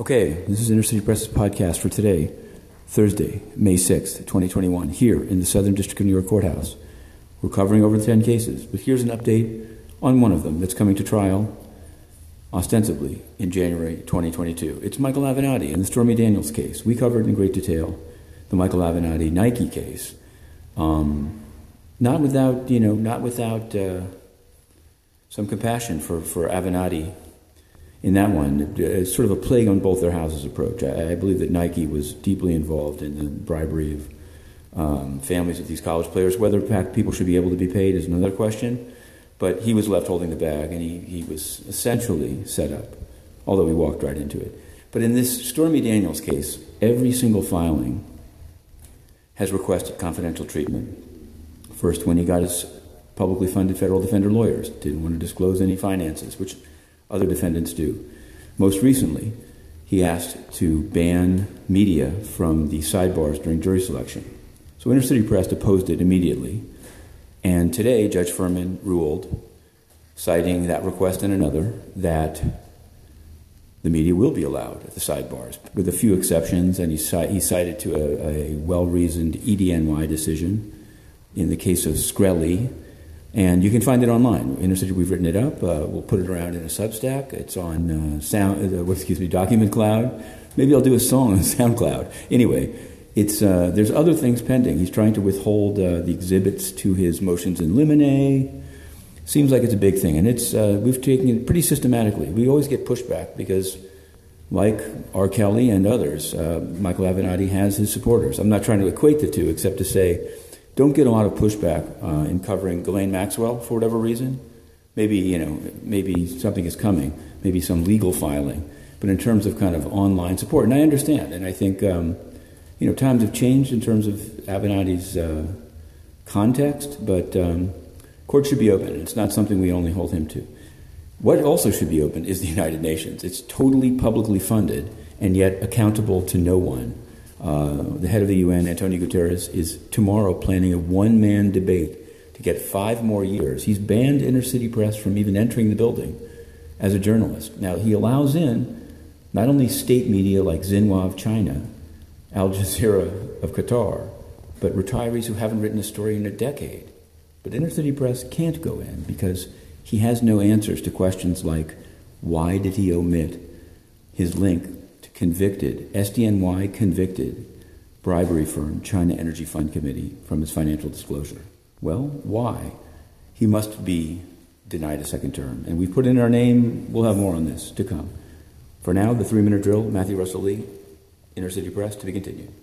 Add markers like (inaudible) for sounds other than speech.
Okay, this is Inner City Press's podcast for today, Thursday, May 6th, 2021, here in the Southern District of New York Courthouse. We're covering over 10 cases, but here's an update on one of them that's coming to trial ostensibly in January 2022. It's Michael Avenatti and the Stormy Daniels case. We covered in great detail the Michael Avenatti Nike case. Um, not without, you know, not without uh, some compassion for, for Avenatti in that one. It's sort of a plague on both their houses approach. I, I believe that Nike was deeply involved in the bribery of um, families of these college players. Whether people should be able to be paid is another question. But he was left holding the bag, and he, he was essentially set up, although he walked right into it. But in this Stormy Daniels case, every single filing has requested confidential treatment. First, when he got his publicly funded federal defender lawyers, didn't want to disclose any finances, which other defendants do. Most recently, he asked to ban media from the sidebars during jury selection. So Inner City Press opposed it immediately. And today, Judge Furman ruled, citing that request and another, that the media will be allowed at the sidebars, with a few exceptions. And he, he cited to a, a well reasoned EDNY decision in the case of Shkreli. And you can find it online. Inner City, we've written it up. Uh, we'll put it around in a Substack. It's on uh, sound, uh, excuse me, Document Cloud. Maybe I'll do a song on (laughs) SoundCloud. Anyway, it's, uh, there's other things pending. He's trying to withhold uh, the exhibits to his motions in limine. Seems like it's a big thing, and it's uh, we've taken it pretty systematically. We always get pushback because, like R. Kelly and others, Michael Avenatti has his supporters. I'm not trying to equate the two, except to say, don't get a lot of pushback uh, in covering Ghislaine Maxwell for whatever reason. Maybe you know, maybe something is coming, maybe some legal filing. But in terms of kind of online support, and I understand, and I think. Um, you know, times have changed in terms of Avenatti's uh, context, but um, court should be open. It's not something we only hold him to. What also should be open is the United Nations. It's totally publicly funded and yet accountable to no one. Uh, the head of the UN, Antonio Guterres, is tomorrow planning a one man debate to get five more years. He's banned inner city press from even entering the building as a journalist. Now, he allows in not only state media like Xinhua of China, Al Jazeera of Qatar, but retirees who haven't written a story in a decade. But Inner City Press can't go in because he has no answers to questions like why did he omit his link convicted, SDNY convicted bribery firm, China Energy Fund Committee, from his financial disclosure? Well, why? He must be denied a second term. And we've put in our name. We'll have more on this to come. For now, the three minute drill, Matthew Russell Lee, Inner City Press to be continued.